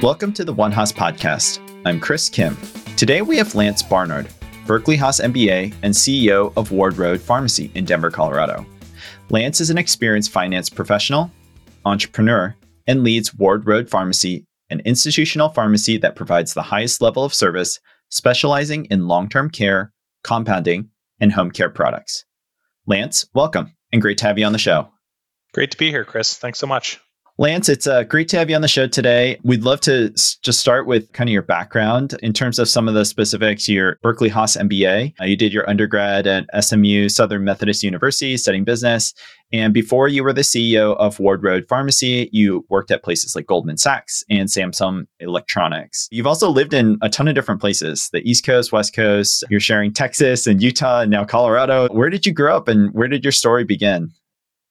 Welcome to the One Haas podcast. I'm Chris Kim. Today we have Lance Barnard, Berkeley Haas MBA and CEO of Ward Road Pharmacy in Denver, Colorado. Lance is an experienced finance professional, entrepreneur, and leads Ward Road Pharmacy, an institutional pharmacy that provides the highest level of service, specializing in long term care, compounding, and home care products. Lance, welcome and great to have you on the show. Great to be here, Chris. Thanks so much. Lance, it's uh, great to have you on the show today. We'd love to s- just start with kind of your background in terms of some of the specifics. Your Berkeley Haas MBA, uh, you did your undergrad at SMU Southern Methodist University studying business. And before you were the CEO of Ward Road Pharmacy, you worked at places like Goldman Sachs and Samsung Electronics. You've also lived in a ton of different places the East Coast, West Coast. You're sharing Texas and Utah and now Colorado. Where did you grow up and where did your story begin?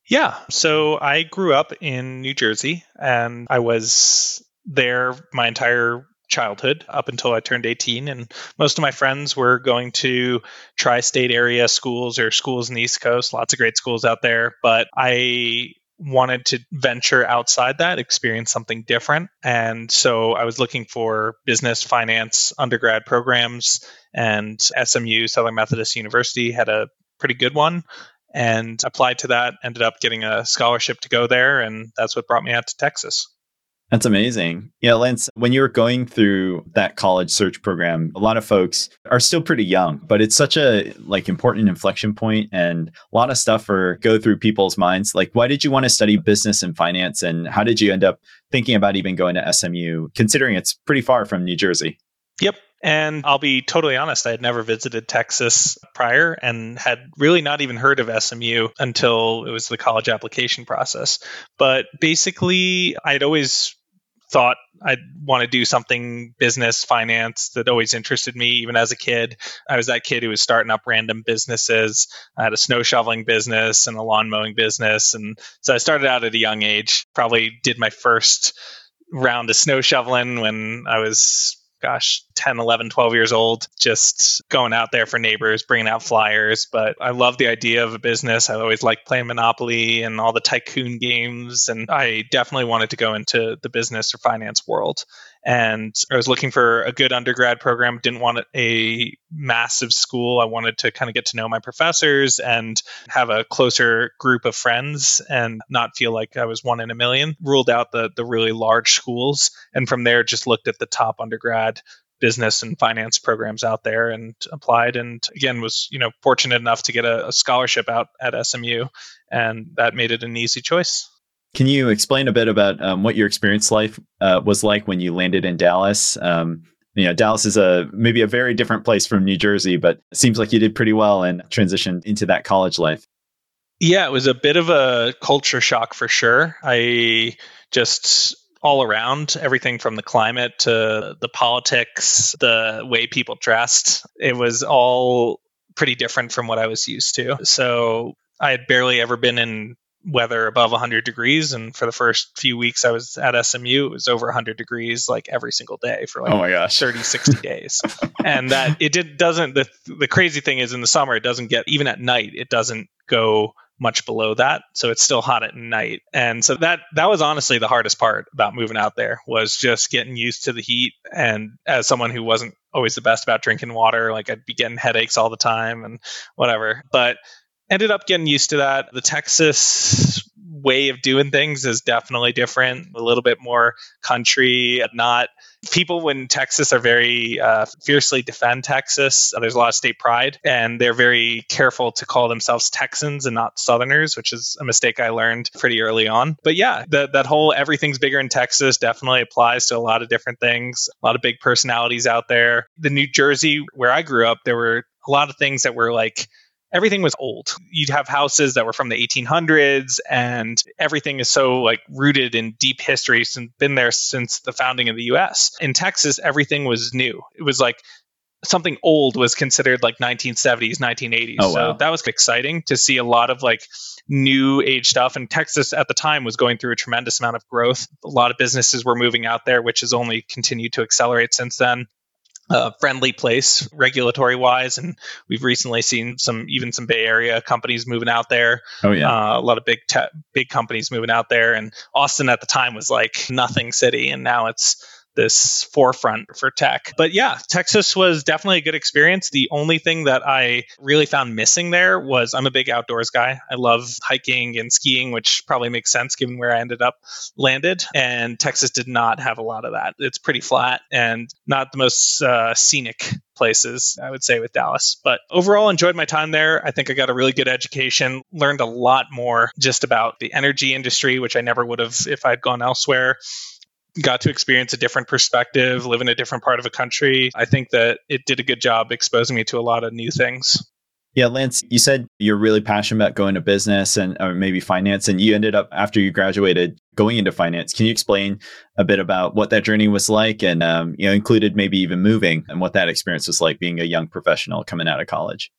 Yeah. So I grew up in New Jersey and I was there my entire childhood up until I turned 18. And most of my friends were going to tri state area schools or schools in the East Coast, lots of great schools out there. But I wanted to venture outside that, experience something different. And so I was looking for business finance undergrad programs, and SMU, Southern Methodist University, had a pretty good one and applied to that ended up getting a scholarship to go there and that's what brought me out to texas that's amazing. Yeah, Lance, when you were going through that college search program, a lot of folks are still pretty young, but it's such a like important inflection point and a lot of stuff for go through people's minds. Like why did you want to study business and finance and how did you end up thinking about even going to SMU considering it's pretty far from New Jersey? Yep. And I'll be totally honest, I had never visited Texas prior and had really not even heard of SMU until it was the college application process. But basically, I'd always thought I'd want to do something business, finance that always interested me, even as a kid. I was that kid who was starting up random businesses. I had a snow shoveling business and a lawn mowing business. And so I started out at a young age, probably did my first round of snow shoveling when I was gosh 10 11 12 years old just going out there for neighbors bringing out flyers. But i love the idea of a business. I always liked playing monopoly and all the tycoon games. And i definitely wanted to go into the business or finance world and I was looking for a good undergrad program. Didn't want a massive school. I wanted to kind of get to know my professors and have a closer group of friends and not feel like I was one in a million. Ruled out the the really large schools, and from there just looked at the top undergrad business and finance programs out there and applied and again was you know fortunate enough to get a, a scholarship out at smu and that made it an easy choice can you explain a bit about um, what your experience life uh, was like when you landed in Dallas? Um, you know, Dallas is a maybe a very different place from New Jersey, but it seems like you did pretty well and transitioned into that college life. Yeah, it was a bit of a culture shock for sure. I just all around everything from the climate to the politics, the way people dressed, it was all pretty different from what I was used to. So I had barely ever been in weather above 100 degrees and for the first few weeks i was at smu it was over 100 degrees like every single day for like oh my gosh. 30 60 days. And that it did doesn't the, the crazy thing is in the summer it doesn't get even at night it doesn't go much below that so it's still hot at night. And so that that was honestly the hardest part about moving out there was just getting used to the heat. And as someone who wasn't always the best about drinking water like i'd be getting headaches all the time and whatever. But ended up getting used to that. The Texas way of doing things is definitely different, a little bit more country, not people in Texas are very uh, fiercely defend Texas. There's a lot of state pride, and they're very careful to call themselves Texans and not Southerners, which is a mistake I learned pretty early on. But yeah, the, that whole everything's bigger in Texas definitely applies to a lot of different things. A lot of big personalities out there. The New Jersey, where I grew up, there were a lot of things that were like everything was old. You'd have houses that were from the 1800s, and everything is so like rooted in deep history and been there since the founding of the U.S. In Texas, everything was new. It was like something old was considered like 1970s, 1980s. Oh, wow. So that was exciting to see a lot of like new age stuff. And Texas at the time was going through a tremendous amount of growth. A lot of businesses were moving out there, which has only continued to accelerate since then uh, friendly place regulatory wise and we've recently seen some even some bay area companies moving out there. Oh yeah. Uh, a lot of big te- big companies moving out there and austin at the time was like nothing city and now it's this forefront for tech. But yeah, Texas was definitely a good experience. The only thing that I really found missing there was I'm a big outdoors guy. I love hiking and skiing, which probably makes sense given where I ended up landed. And Texas did not have a lot of that. It's pretty flat and not the most uh, scenic places, I would say, with Dallas. But overall, enjoyed my time there. I think I got a really good education, learned a lot more just about the energy industry, which I never would have if I'd gone elsewhere got to experience a different perspective, live in a different part of a country. I think that it did a good job exposing me to a lot of new things. Yeah, Lance, you said you're really passionate about going to business and or maybe finance, and you ended up after you graduated going into finance. Can you explain a bit about what that journey was like, and um, you know, included maybe even moving, and what that experience was like being a young professional coming out of college?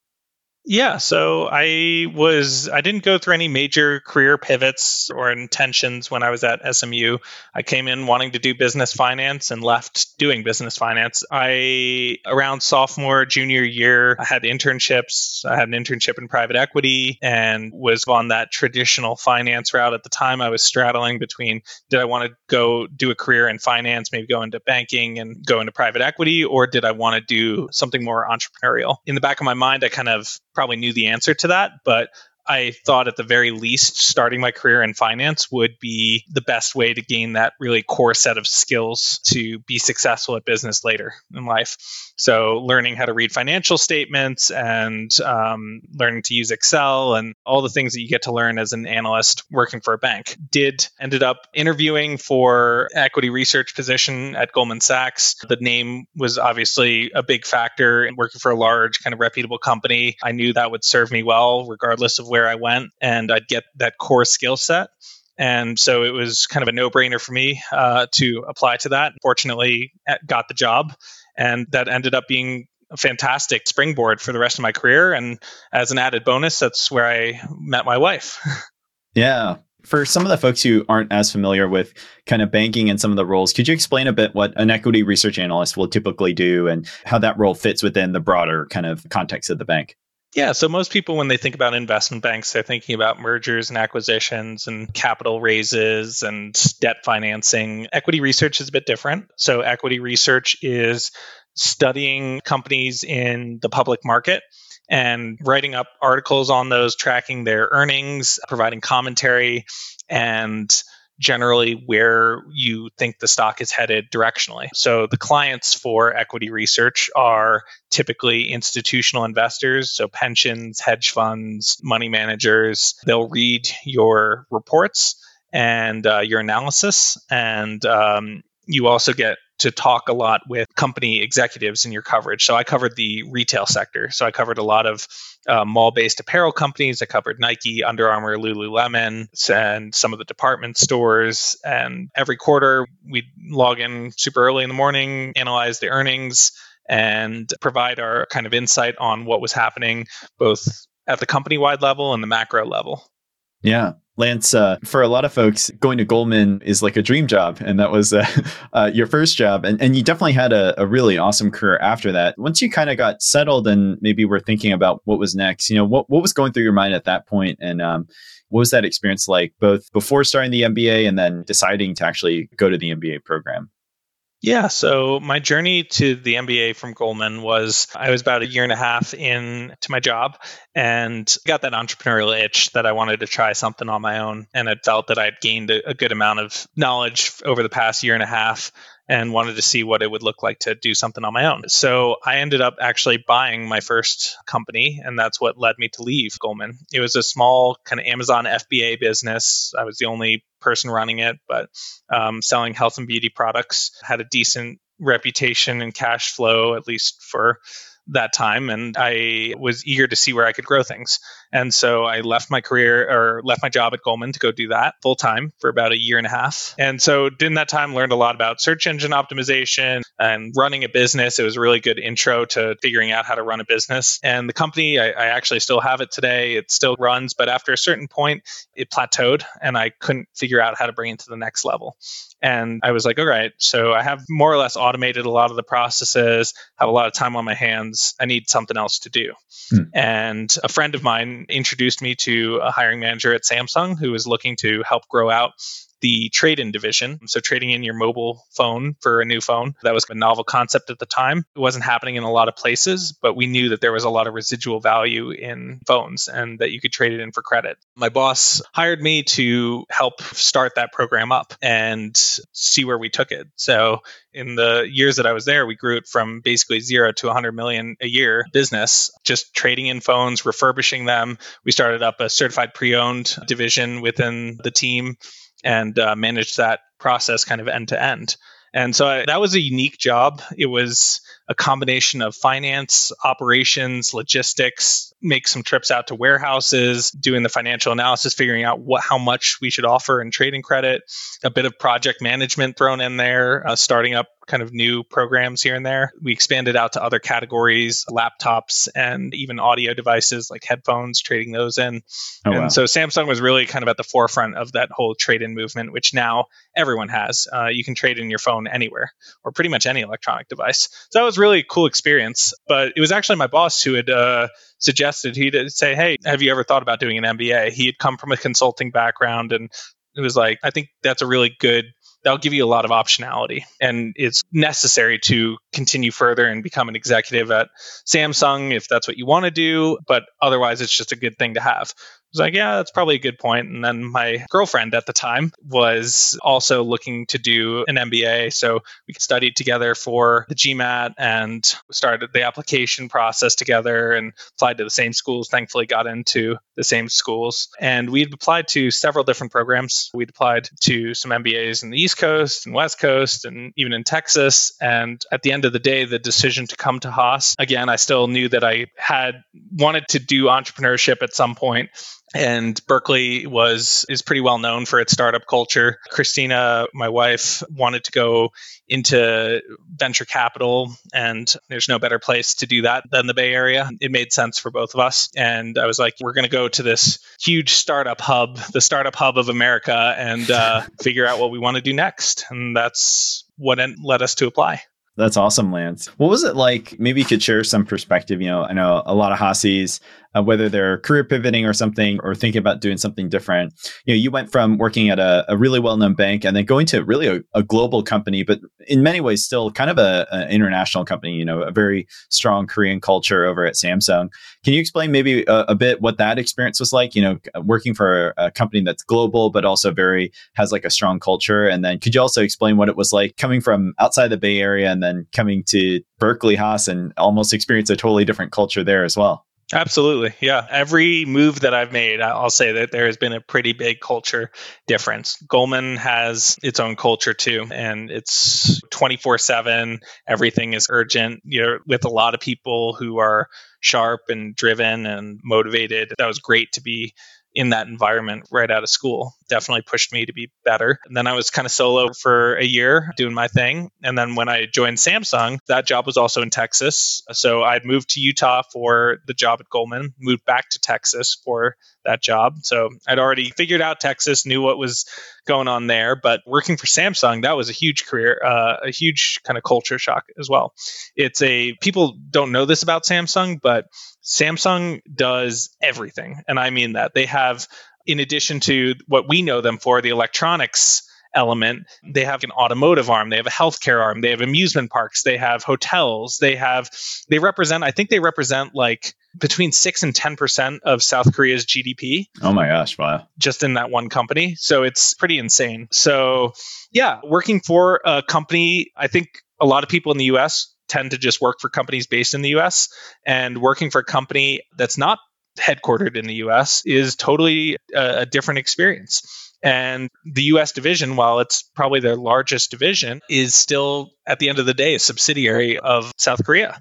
Yeah, so I was I didn't go through any major career pivots or intentions when I was at SMU. I came in wanting to do business finance and left doing business finance. I around sophomore junior year, I had internships. I had an internship in private equity and was on that traditional finance route at the time. I was straddling between did I want to go do a career in finance, maybe go into banking and go into private equity or did I want to do something more entrepreneurial? In the back of my mind, I kind of probably knew the answer to that, but I thought at the very least, starting my career in finance would be the best way to gain that really core set of skills to be successful at business later in life. So, learning how to read financial statements and um, learning to use Excel and all the things that you get to learn as an analyst working for a bank. Did ended up interviewing for equity research position at Goldman Sachs. The name was obviously a big factor in working for a large kind of reputable company. I knew that would serve me well regardless of where where I went, and I'd get that core skill set. And so it was kind of a no brainer for me uh, to apply to that. Fortunately, got the job, and that ended up being a fantastic springboard for the rest of my career. And as an added bonus, that's where I met my wife. yeah. For some of the folks who aren't as familiar with kind of banking and some of the roles, could you explain a bit what an equity research analyst will typically do and how that role fits within the broader kind of context of the bank? Yeah, so most people, when they think about investment banks, they're thinking about mergers and acquisitions and capital raises and debt financing. Equity research is a bit different. So, equity research is studying companies in the public market and writing up articles on those, tracking their earnings, providing commentary, and generally where you think the stock is headed directionally. So the clients for equity research are typically institutional investors, so pensions, hedge funds, money managers. They'll read your reports and uh, your analysis, and um, you also get to talk a lot with company executives in your coverage. So I covered the retail sector. So I covered a lot of uh, mall-based apparel companies. I covered Nike, Under Armour, Lululemon, and some of the department stores. And every quarter, we'd log in super early in the morning, analyze the earnings, and provide our kind of insight on what was happening both at the company-wide level and the macro level. Yeah. Lance, uh, for a lot of folks, going to Goldman is like a dream job. And that was uh, uh, your first job. And, and you definitely had a, a really awesome career after that. Once you kind of got settled and maybe were thinking about what was next, you know, what, what was going through your mind at that point? And um, what was that experience like, both before starting the MBA and then deciding to actually go to the MBA program? Yeah, so my journey to the MBA from Goldman was I was about a year and a half in to my job and got that entrepreneurial itch that I wanted to try something on my own. And I felt that I'd gained a, a good amount of knowledge over the past year and a half and wanted to see what it would look like to do something on my own. So I ended up actually buying my first company, and that's what led me to leave Goldman. It was a small kind of Amazon FBA business. I was the only person running it, but um, selling health and beauty products had a decent reputation and cash flow, at least for that time and I was eager to see where I could grow things. And so I left my career or left my job at Goldman to go do that full time for about a year and a half. And so during that time learned a lot about search engine optimization and running a business. It was a really good intro to figuring out how to run a business. And the company, I, I actually still have it today. It still runs, but after a certain point, it plateaued and I couldn't figure out how to bring it to the next level. And I was like, all right, so I have more or less automated a lot of the processes, have a lot of time on my hands. I need something else to do. Hmm. And a friend of mine introduced me to a hiring manager at Samsung who was looking to help grow out the trade in division. So, trading in your mobile phone for a new phone. That was a novel concept at the time. It wasn't happening in a lot of places, but we knew that there was a lot of residual value in phones and that you could trade it in for credit. My boss hired me to help start that program up and see where we took it. So, in the years that I was there, we grew it from basically zero to 100 million a year business, just trading in phones, refurbishing them. We started up a certified pre owned division within the team and uh, that process kind of end to end. And so I, that was a unique job. It was a combination of finance, operations, logistics, make some trips out to warehouses, doing the financial analysis, figuring out what how much we should offer in trading credit, a bit of project management thrown in there, uh, starting up kind of new programs here and there. We expanded out to other categories, laptops and even audio devices like headphones, trading those in. Oh, and wow. so Samsung was really kind of at the forefront of that whole trade in movement, which now everyone has. Uh, you can trade in your phone anywhere or pretty much any electronic device. So that was really a cool experience. But it was actually my boss who had uh, suggested he'd say, Hey, have you ever thought about doing an MBA? He had come from a consulting background and it was like, I think that's a really good that'll give you a lot of optionality and it's necessary to continue further and become an executive at Samsung if that's what you want to do but otherwise it's just a good thing to have was like, yeah, that's probably a good point. And then my girlfriend at the time was also looking to do an MBA. So we studied together for the GMAT and started the application process together and applied to the same schools. Thankfully, got into the same schools. And we'd applied to several different programs. We'd applied to some MBAs in the East Coast and West Coast and even in Texas. And at the end of the day, the decision to come to Haas, again, I still knew that I had wanted to do entrepreneurship at some point and Berkeley was is pretty well known for its startup culture. Christina, my wife, wanted to go into venture capital and there's no better place to do that than the Bay Area. It made sense for both of us and I was like we're going to go to this huge startup hub, the startup hub of America and uh, figure out what we want to do next and that's what led us to apply. That's awesome, Lance. What was it like? Maybe you could share some perspective. You know, I know a lot of Haasies uh, whether they're career pivoting or something or thinking about doing something different. You know, you went from working at a, a really well-known bank and then going to really a, a, global company, but in many ways still kind of an international company. You know, a very strong Korean culture over at Samsung. Can you explain maybe a, a bit what that experience was like? You know, uh, working for a company that's global but also very has like a strong culture. And then could you also explain what it was like coming from outside the Bay Area and then coming to Berkeley Haas and almost experience a totally different culture there as well? Absolutely. Yeah. Every move that I've made, I'll say that there has been a pretty big culture difference. Goldman has its own culture too, and it's 24 7. Everything is urgent. You're with a lot of people who are sharp and driven and motivated. That was great to be in that environment right out of school definitely pushed me to be better. And then I was kind of solo for a year doing my thing. And then when I joined Samsung, that job was also in Texas. So I'd moved to Utah for the job at Goldman, moved back to Texas for that job. So I'd already figured out Texas, knew what was going on there. But working for Samsung, that was a huge career, uh, a huge kind of culture shock as well. It's a people don't know this about Samsung, but Samsung does everything. And I mean that. They have, in addition to what we know them for, the electronics element, mm-hmm. they have an automotive arm, they have a healthcare arm, they have amusement parks, they have hotels, they have, they represent, I think they represent like between six and 10% of South Korea's GDP. Oh my gosh, wow. Just in that one company. So it's pretty insane. So, yeah, working for a company, I think a lot of people in the US tend to just work for companies based in the US and working for a company that's not headquartered in the US is totally a, a different experience. And the US division, while it's probably their largest division, is still at the end of the day a subsidiary of South Korea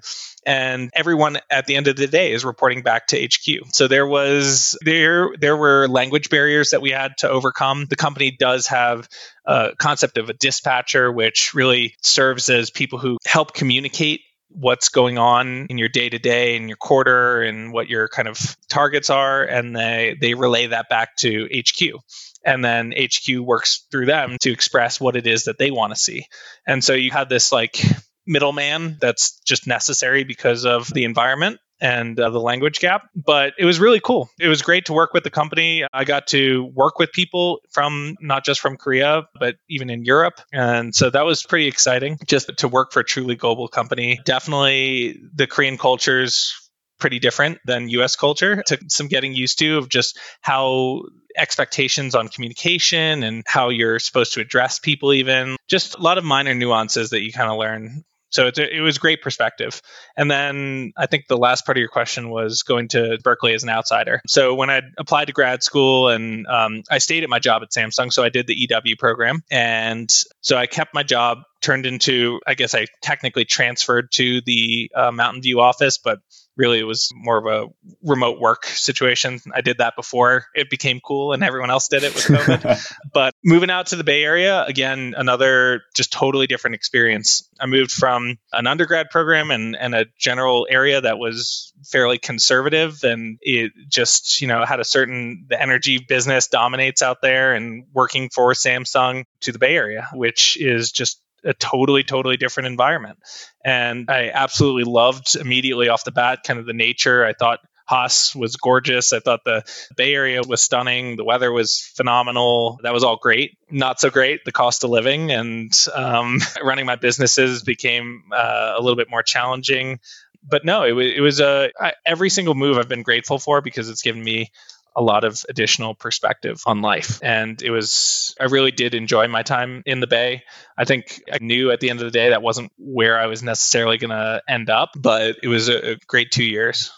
and everyone at the end of the day is reporting back to HQ. So there was there there were language barriers that we had to overcome. The company does have a concept of a dispatcher which really serves as people who help communicate what's going on in your day to day and your quarter and what your kind of targets are and they they relay that back to HQ and then HQ works through them to express what it is that they want to see. And so you have this like middleman that's just necessary because of the environment and uh, the language gap. But it was really cool. It was great to work with the company. I got to work with people from not just from Korea, but even in Europe. And so that was pretty exciting just to work for a truly global company. Definitely the Korean cultures pretty different than US culture. Took some getting used to of just how expectations on communication and how you're supposed to address people even just a lot of minor nuances that you kind of learn so it's a, it was great perspective. And then I think the last part of your question was going to Berkeley as an outsider. So when I applied to grad school and um, I stayed at my job at Samsung, so I did the EW program, and so I kept my job. Turned into, I guess I technically transferred to the uh, Mountain View office, but really it was more of a remote work situation. I did that before it became cool and everyone else did it with COVID. but moving out to the Bay Area, again, another just totally different experience. I moved from an undergrad program and, and a general area that was fairly conservative and it just, you know, had a certain the energy business dominates out there and working for Samsung to the Bay Area, which is just a totally totally different environment and i absolutely loved immediately off the bat kind of the nature i thought Haas was gorgeous. I thought the Bay Area was stunning. The weather was phenomenal. That was all great. Not so great, the cost of living and um, running my businesses became uh, a little bit more challenging. But no, it was, it was a every single move I've been grateful for because it's given me a lot of additional perspective on life. And it was, I really did enjoy my time in the Bay. I think I knew at the end of the day that wasn't where I was necessarily going to end up, but it was a, a great two years.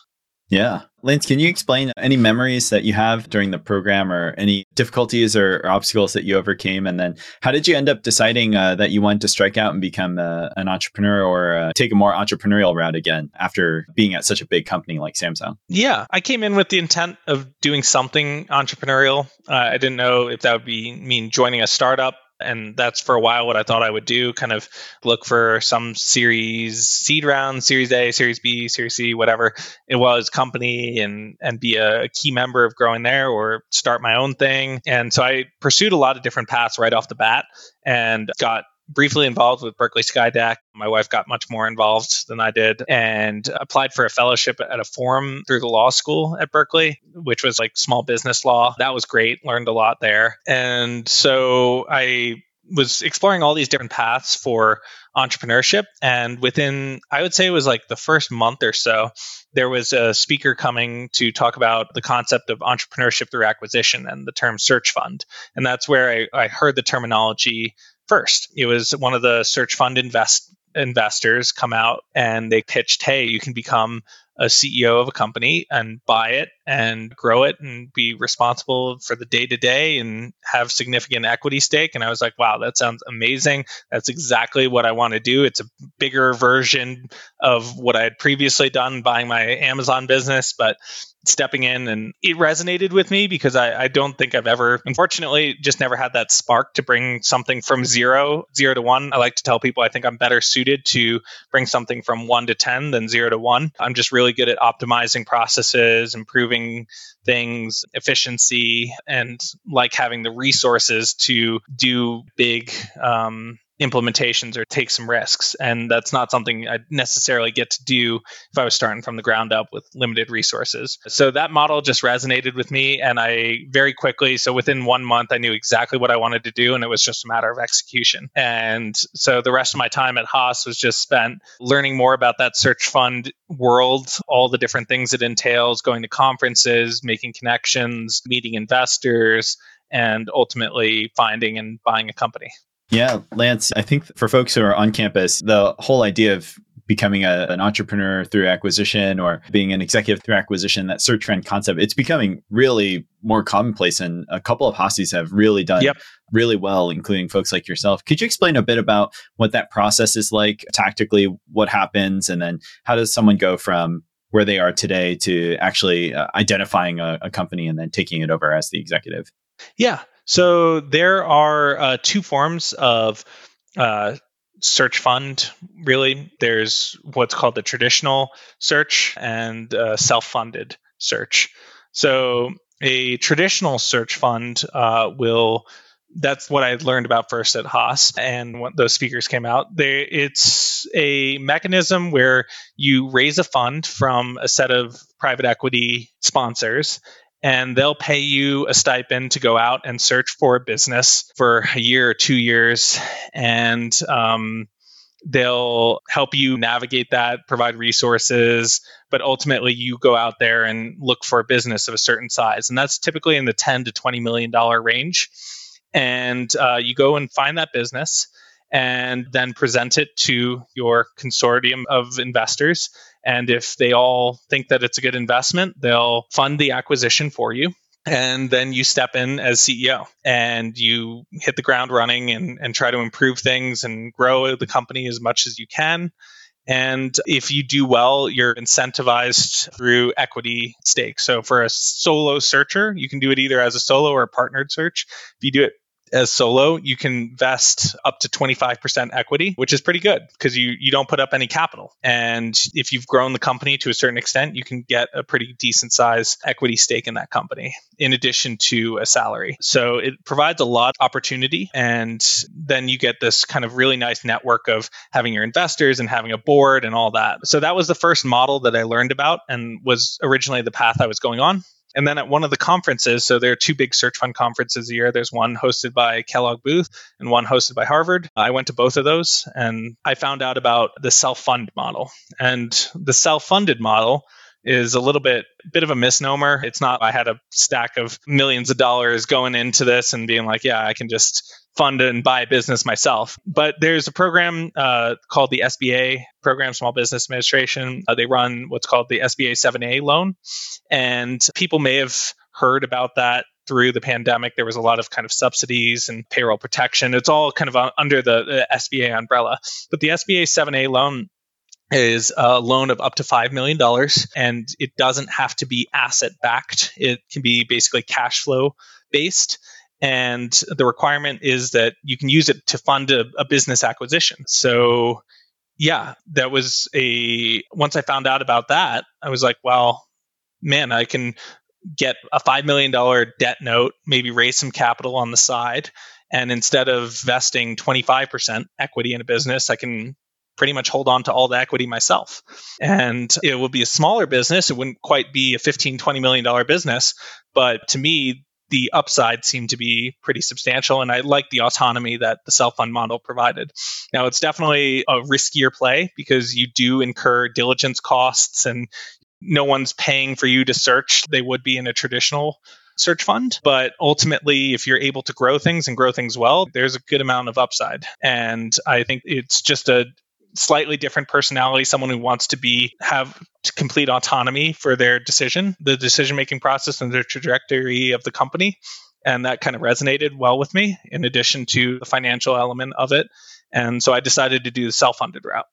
Yeah. Lance, can you explain any memories that you have during the program or any difficulties or, or obstacles that you overcame? And then how did you end up deciding uh, that you wanted to strike out and become uh, an entrepreneur or uh, take a more entrepreneurial route again after being at such a big company like Samsung? Yeah, I came in with the intent of doing something entrepreneurial. Uh, I didn't know if that would be mean joining a startup and that's for a while what I thought I would do. Kind of look for some series seed round, series A, series B, series C, whatever it was, company, and and be a key member of growing there, or start my own thing. And so I pursued a lot of different paths right off the bat, and got briefly involved with Berkeley Skydeck. My wife got much more involved than I did and applied for a fellowship at a forum through the law school at Berkeley, which was like small business law. That was great, learned a lot there. And so I was exploring all these different paths for entrepreneurship. And within, I would say it was like the first month or so, there was a speaker coming to talk about the concept of entrepreneurship through acquisition and the term search fund. And that's where I, I heard the terminology first. It was one of the search fund invest investors come out and they pitched, hey, you can become a CEO of a company and buy it and grow it and be responsible for the day to day and have significant equity stake. And I was like, wow, that sounds amazing. That's exactly what I want to do. It's a bigger version of what I had previously done buying my Amazon business, but stepping in and it resonated with me because I, I, don't think I've ever, unfortunately, just never had that spark to bring something from zero, zero to one. I like to tell people I think I'm better suited to bring something from one to 10 than zero to one. I'm just really good at optimizing processes, improving things, efficiency, and like having the resources to do big, um, implementations or take some risks. And that's not something I'd necessarily get to do if I was starting from the ground up with limited resources. So that model just resonated with me. And I very quickly, so within one month, I knew exactly what I wanted to do. And it was just a matter of execution. And so the rest of my time at Haas was just spent learning more about that search fund world, all the different things it entails, going to conferences, making connections, meeting investors, and ultimately finding and buying a company. Yeah, Lance, I think for folks who are on campus, the whole idea of becoming a, an entrepreneur through acquisition or being an executive through acquisition, that search fund concept, it's becoming really more commonplace. And a couple of Haasies have really done yep. really well, including folks like yourself. Could you explain a bit about what that process is like tactically, what happens, and then how does someone go from where they are today to actually uh, identifying a, a company and then taking it over as the executive? Yeah. So there are uh, two forms of uh, search fund, really. There's what's called the traditional search and uh, self funded search. So a traditional search fund uh, will that's what I learned about first at Haas and when those speakers came out. They, it's a mechanism where you raise a fund from a set of private equity sponsors and they'll pay you a stipend to go out and search for a business for a year or two years. And um, they'll help you navigate that, provide resources, but ultimately you go out there and look for a business of a certain size. And that's typically in the 10 to 20 million dollar range and uh, you go and find that business and then present it to your consortium of investors. And if they all think that it's a good investment, they'll fund the acquisition for you. And then you step in as CEO and you hit the ground running and, and try to improve things and grow the company as much as you can. And if you do well, you're incentivized through equity stakes. So for a solo searcher, you can do it either as a solo or a partnered search. If you do it as solo, you can vest up to 25% equity, which is pretty good because you, you don't put up any capital. And if you've grown the company to a certain extent, you can get a pretty decent size equity stake in that company in addition to a salary. So it provides a lot of opportunity. And then you get this kind of really nice network of having your investors and having a board and all that. So that was the first model that I learned about and was originally the path I was going on. And then at one of the conferences, so there are two big search fund conferences a year. There's one hosted by Kellogg Booth and one hosted by Harvard. I went to both of those and I found out about the self fund model. And the self funded model is a little bit bit of a misnomer. It's not I had a stack of millions of dollars going into this and being like, yeah, I can just fund and buy a business myself. But there's a program uh, called the SBA program, Small Business Administration. Uh, they run what's called the SBA 7A loan, and people may have heard about that through the pandemic. There was a lot of kind of subsidies and payroll protection. It's all kind of under the, the SBA umbrella. But the SBA 7A loan is a loan of up to $5 million and it doesn't have to be asset backed. It can be basically cash flow based. And the requirement is that you can use it to fund a, a business acquisition. So, yeah, that was a, once I found out about that, I was like, well, man, I can get a $5 million debt note, maybe raise some capital on the side. And instead of vesting 25% equity in a business, I can pretty much hold on to all the equity myself. And it would be a smaller business. It wouldn't quite be a $15, $20 million business. But to me, the upside seemed to be pretty substantial. And I like the autonomy that the self fund model provided. Now, it's definitely a riskier play because you do incur diligence costs and no one's paying for you to search. They would be in a traditional search fund. But ultimately, if you're able to grow things and grow things well, there's a good amount of upside. And I think it's just a slightly different personality, someone who wants to be have complete autonomy for their decision, the decision making process and the trajectory of the company. And that kind of resonated well with me, in addition to the financial element of it. And so I decided to do the self funded route.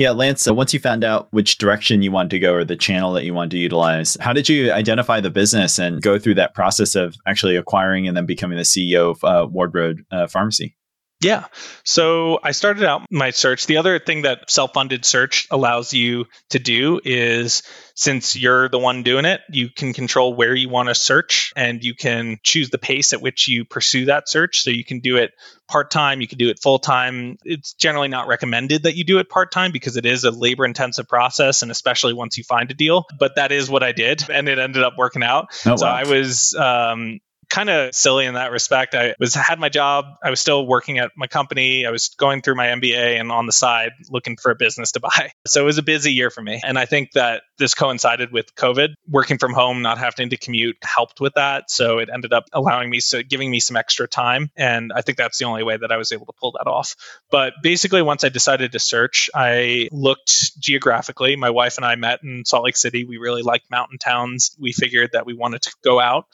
Yeah, Lance, so once you found out which direction you wanted to go or the channel that you wanted to utilize, how did you identify the business and go through that process of actually acquiring and then becoming the CEO of uh, Ward Road uh, Pharmacy? Yeah. So I started out my search. The other thing that self funded search allows you to do is since you're the one doing it, you can control where you want to search and you can choose the pace at which you pursue that search. So you can do it part time, you can do it full time. It's generally not recommended that you do it part time because it is a labor intensive process and especially once you find a deal. But that is what I did and it ended up working out. Oh, so wow. I was um, kind of silly in that respect. I was had my job. I was still working at my company. I was going through my MBA and on the side looking for a business to buy. So it was a busy year for me. And I think that this coincided with COVID. Working from home, not having to commute helped with that. So it ended up allowing me so giving me some extra time. And I think that's the only way that I was able to pull that off. But basically once I decided to search, I looked geographically. My wife and I met in Salt Lake City. We really liked mountain towns. We figured that we wanted to go out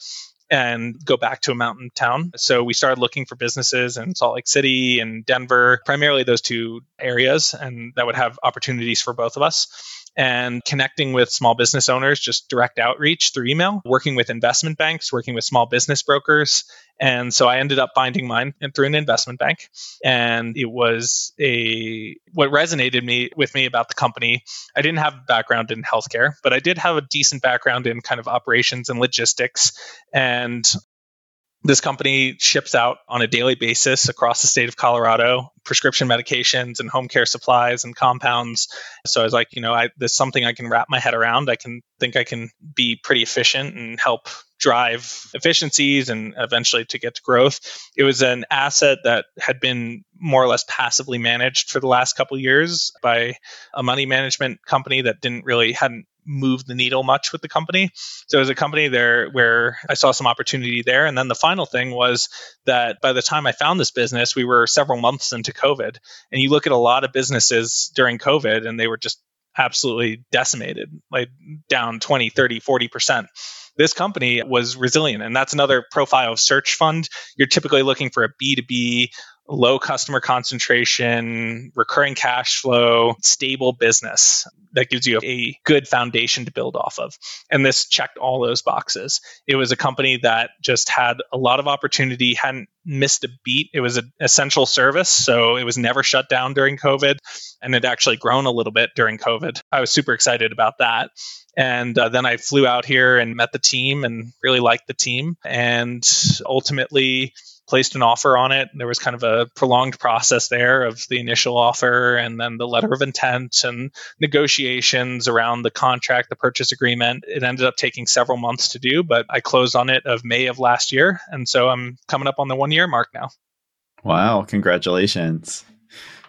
and go back to a mountain town. So we started looking for businesses in Salt Lake City and Denver, primarily those two areas, and that would have opportunities for both of us and connecting with small business owners, just direct outreach through email, working with investment banks, working with small business brokers. And so I ended up finding mine through an investment bank. And it was a what resonated me with me about the company. I didn't have a background in healthcare, but I did have a decent background in kind of operations and logistics. And This company ships out on a daily basis across the state of Colorado prescription medications and home care supplies and compounds. So I was like, you know, I, there's something I can wrap my head around. I can think I can be pretty efficient and help drive efficiencies and eventually to get to growth. It was an asset that had been more or less passively managed for the last couple years by a money management company that didn't really hadn't moved the needle much with the company. So as a company there where I saw some opportunity there. And then the final thing was that by the time I found this business, we were several months into COVID. And you look at a lot of businesses during COVID and they were just absolutely decimated, like down 20, 30, 40% this company was resilient and that's another profile of search fund you're typically looking for a b2b low customer concentration, recurring cash flow, stable business that gives you a good foundation to build off of. And this checked all those boxes. It was a company that just had a lot of opportunity, hadn't missed a beat. It was an essential service, so it was never shut down during COVID and it actually grown a little bit during COVID. I was super excited about that. And uh, then I flew out here and met the team and really liked the team. And ultimately, placed an offer on it. There was kind of a prolonged process there of the initial offer and then the letter of intent and negotiations around the contract, the purchase agreement. It ended up taking several months to do, but I closed on it of May of last year. And so I'm coming up on the one year mark now. Wow, congratulations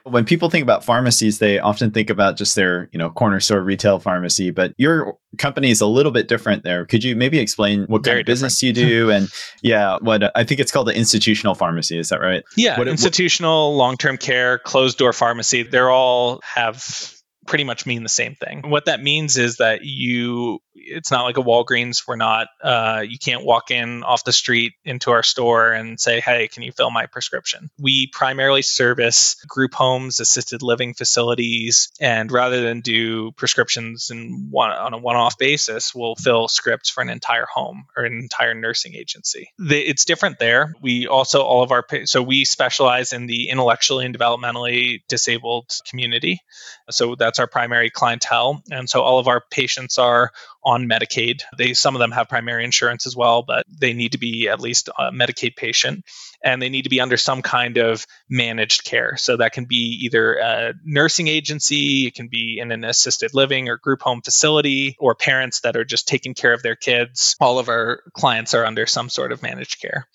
when people think about pharmacies, they often think about just their, you know, corner store retail pharmacy, but your company is a little bit different there. Could you maybe explain what Very kind of business you do and yeah, what uh, I think it's called the institutional pharmacy, is that right? Yeah, what, institutional, long-term care, closed door pharmacy, they're all have pretty much mean the same thing. What that means is that you it's not like a Walgreens. We're not, uh, you can't walk in off the street into our store and say, hey, can you fill my prescription? We primarily service group homes, assisted living facilities, and rather than do prescriptions in one, on a one off basis, we'll fill scripts for an entire home or an entire nursing agency. The, it's different there. We also, all of our, so we specialize in the intellectually and developmentally disabled community. So that's our primary clientele. And so all of our patients are on Medicaid. They some of them have primary insurance as well, but they need to be at least a Medicaid patient and they need to be under some kind of managed care. So that can be either a nursing agency, it can be in an assisted living or group home facility, or parents that are just taking care of their kids. All of our clients are under some sort of managed care.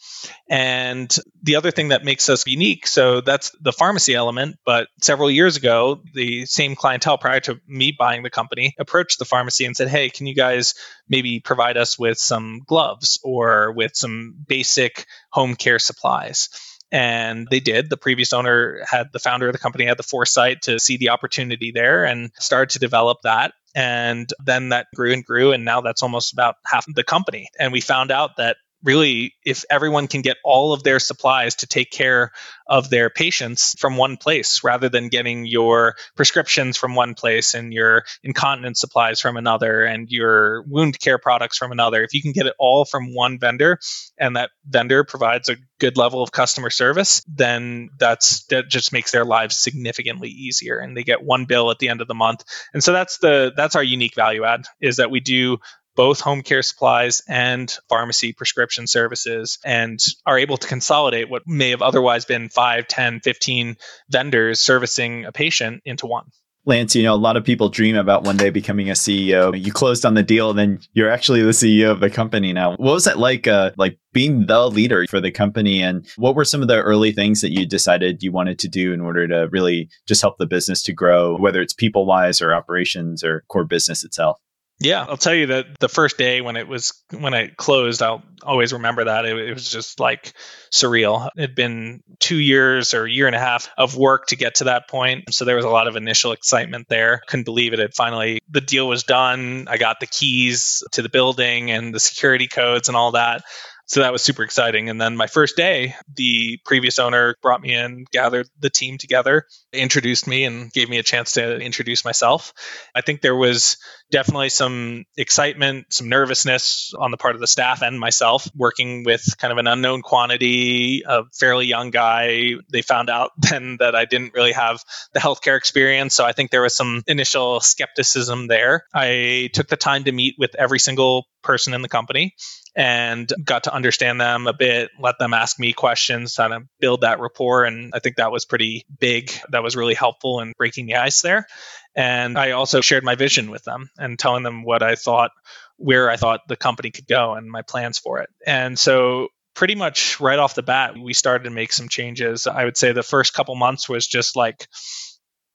And the other thing that makes us unique, so that's the pharmacy element, but several years ago, the same clientele prior to me buying the company approached the pharmacy and said, Hey, can you guys maybe provide us with some gloves or with some basic home care supplies? and they did. The previous owner had the founder of the company had the foresight to see the opportunity there and started to develop that. And then that grew and grew, and now that's almost about half the company. And we found out that really if everyone can get all of their supplies to take care of their patients from one place rather than getting your prescriptions from one place and your incontinence supplies from another and your wound care products from another if you can get it all from one vendor and that vendor provides a good level of customer service then that's that just makes their lives significantly easier and they get one bill at the end of the month. And so that's the that's our unique value add is that we do both home care supplies and pharmacy prescription services and are able to consolidate what may have otherwise been 5, 10, 15 vendors servicing a patient into one. Lance, you know, a lot of people dream about one day becoming a CEO. You closed on the deal, and then you're actually the CEO of the company now. What was it like, uh, like being the leader for the company? And what were some of the early things that you decided you wanted to do in order to really just help the business to grow, whether it's people wise or operations or core business itself? Yeah, I'll tell you that the first day when it was when I closed, I'll always remember that it, it was just like surreal. It had been two years or a year and a half of work to get to that point, so there was a lot of initial excitement there. Couldn't believe it had finally the deal was done. I got the keys to the building and the security codes and all that. So that was super exciting. And then my first day, the previous owner brought me in, gathered the team together, introduced me, and gave me a chance to introduce myself. I think there was definitely some excitement, some nervousness on the part of the staff and myself working with kind of an unknown quantity, a fairly young guy. They found out then that I didn't really have the healthcare experience. So I think there was some initial skepticism there. I took the time to meet with every single person in the company and got to understand them a bit, let them ask me questions, kind of build that rapport. And I think that was pretty big. That was really helpful in breaking the ice there. And I also shared my vision with them and telling them what I thought, where I thought the company could go and my plans for it. And so pretty much right off the bat, we started to make some changes. I would say the first couple months was just like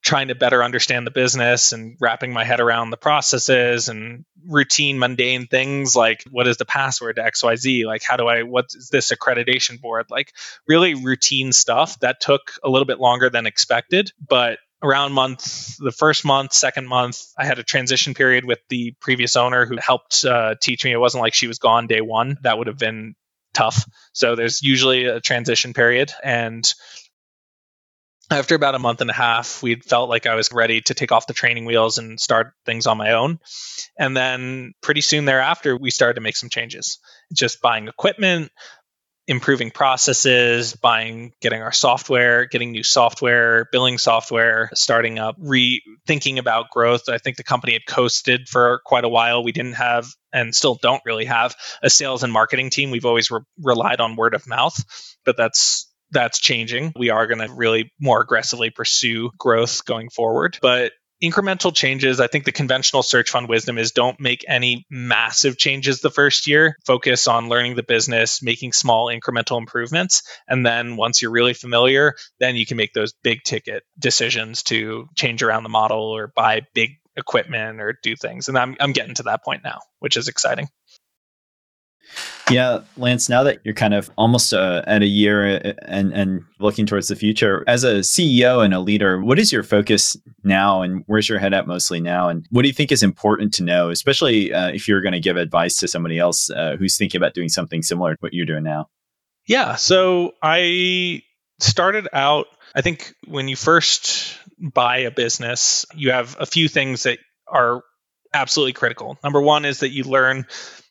trying to better understand the business and wrapping my head around the processes and routine mundane things like what is the password to xyz like how do i what is this accreditation board? Like really routine stuff that took a little bit longer than expected but around month the first month second month i had a transition period with the previous owner who helped uh, teach me. It wasn't like she was gone day one. That would have been tough. So there's usually a transition period and after about a month and a half, we felt like I was ready to take off the training wheels and start things on my own. And then pretty soon thereafter, we started to make some changes, just buying equipment, improving processes, buying, getting our software, getting new software, billing software, starting up, rethinking about growth. I think the company had coasted for quite a while. We didn't have and still don't really have a sales and marketing team. We've always re- relied on word of mouth, but that's that's changing. We are going to really more aggressively pursue growth going forward. But incremental changes, I think the conventional search fund wisdom is don't make any massive changes the first year. Focus on learning the business, making small incremental improvements. And then once you're really familiar, then you can make those big ticket decisions to change around the model or buy big equipment or do things. And I'm, I'm getting to that point now, which is exciting. Yeah, Lance, now that you're kind of almost uh, at a year uh, and, and looking towards the future, as a CEO and a leader, what is your focus now and where's your head at mostly now? And what do you think is important to know, especially uh, if you're going to give advice to somebody else uh, who's thinking about doing something similar to what you're doing now? Yeah, so I started out, I think when you first buy a business, you have a few things that are absolutely critical. Number one is that you learn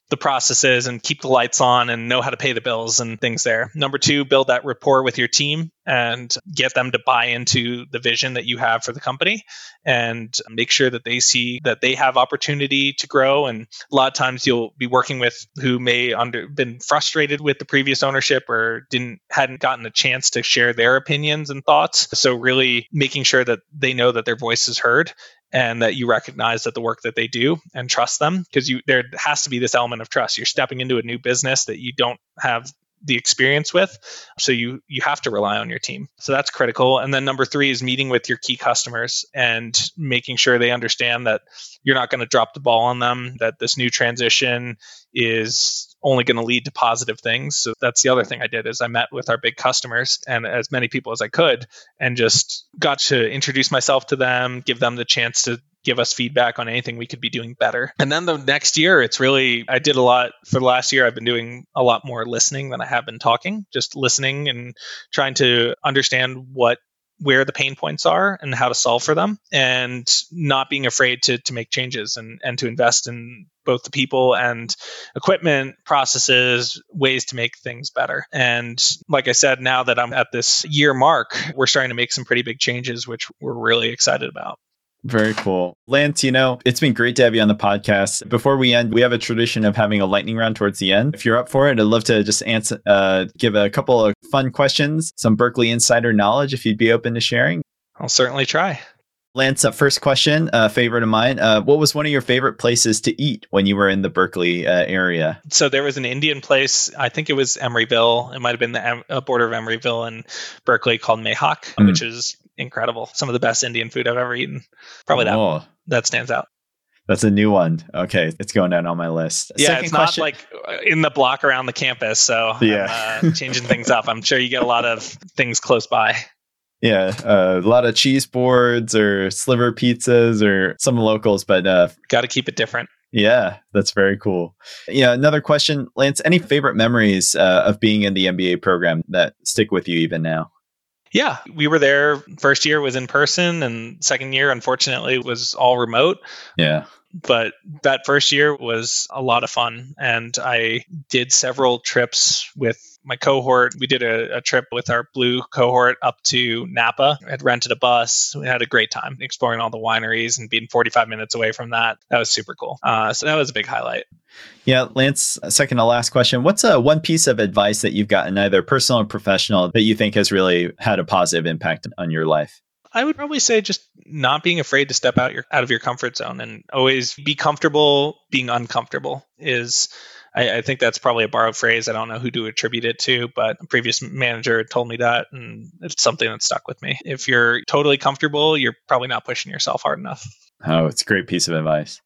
the processes and keep the lights on and know how to pay the bills and things there. Number two, build that rapport with your team and get them to buy into the vision that you have for the company and make sure that they see that they have opportunity to grow. And a lot of times you'll be working with who may under been frustrated with the previous ownership or didn't hadn't gotten a chance to share their opinions and thoughts. So really making sure that they know that their voice is heard and that you recognize that the work that they do and trust them because you there has to be this element of trust. You're stepping into a new business that you don't have the experience with so you you have to rely on your team. So that's critical. And then number 3 is meeting with your key customers and making sure they understand that you're not going to drop the ball on them that this new transition is only going to lead to positive things so that's the other thing i did is i met with our big customers and as many people as i could and just got to introduce myself to them give them the chance to give us feedback on anything we could be doing better. And then the next year, it's really, I did a lot for the last year. I've been doing a lot more listening than I have been talking, just listening and trying to understand what where the pain points are and how to solve for them and not being afraid to, to make changes and, and to invest in both the people and equipment processes ways to make things better. And like i said now that i'm at this year mark we're starting to make some pretty big changes which we're really excited about very cool. Lance, you know, it's been great to have you on the podcast. Before we end, we have a tradition of having a lightning round towards the end. If you're up for it, I'd love to just answer, uh, give a couple of fun questions, some Berkeley insider knowledge, if you'd be open to sharing. I'll certainly try. Lance, uh, first question, uh, favorite of mine. Uh, what was one of your favorite places to eat when you were in the Berkeley uh, area? So there was an Indian place. I think it was Emeryville. It might have been the em- border of Emeryville and Berkeley called Mehak, mm. which is incredible. Some of the best Indian food I've ever eaten. Probably that oh. that stands out. That's a new one. Okay, it's going down on my list. Yeah, Second it's question. not like uh, in the block around the campus, so yeah, uh, changing things up. I'm sure you get a lot of things close by. Yeah, uh, a lot of cheese boards or sliver pizzas or some locals, but uh, got to keep it different. Yeah, that's very cool. Yeah, another question, Lance. Any favorite memories uh, of being in the MBA program that stick with you even now? Yeah, we were there. First year was in person, and second year, unfortunately, was all remote. Yeah. But that first year was a lot of fun. And I did several trips with my cohort, we did a, a, trip with our blue cohort up to Napa. I had rented a bus. We had a great time exploring all the wineries and being 45 minutes away from that. That was super cool. Uh, so that was a big highlight. Yeah, Lance, second to last question. What's a one piece of advice that you've gotten, either personal or professional, that you think has really had a positive impact on your life? I would probably say just not being afraid to step out your out of your comfort zone and always be comfortable being uncomfortable is I, I, think that's probably a borrowed phrase. I don't know who to attribute it to, but a previous manager told me that, and it's something that stuck with me. If you're totally comfortable, you're probably not pushing yourself hard enough. Oh, it's a great piece of advice.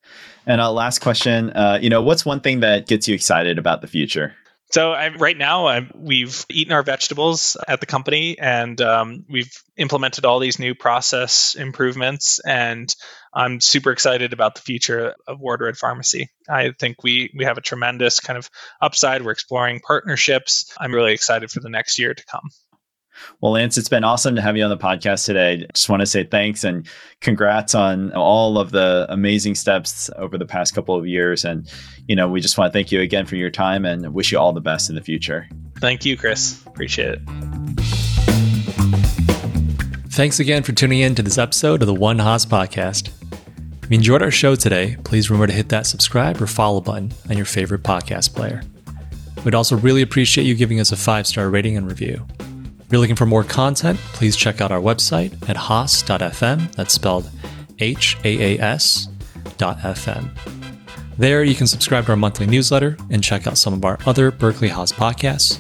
And uh, last question, uh, you know, what's one thing that gets you excited about the future? So I, right now, I, we've eaten our vegetables at the company, and um, we've implemented all these new process improvements. And I'm super excited about the future of Ward Red Pharmacy. I think we we have a tremendous kind of upside. We're exploring partnerships. I'm really excited for the next year to come. Well, Lance, it's been awesome to have you on the podcast today. Just want to say thanks and congrats on all of the amazing steps over the past couple of years. And, you know, we just want to thank you again for your time and wish you all the best in the future. Thank you, Chris. Appreciate it. Thanks again for tuning in to this episode of the One Haas podcast. If you enjoyed our show today, please remember to hit that subscribe or follow button on your favorite podcast player. We'd also really appreciate you giving us a five star rating and review. If you're looking for more content, please check out our website at haas.fm. That's spelled H A A S FM. There, you can subscribe to our monthly newsletter and check out some of our other Berkeley Haas podcasts.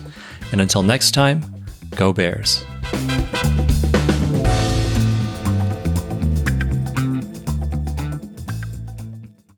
And until next time, go Bears.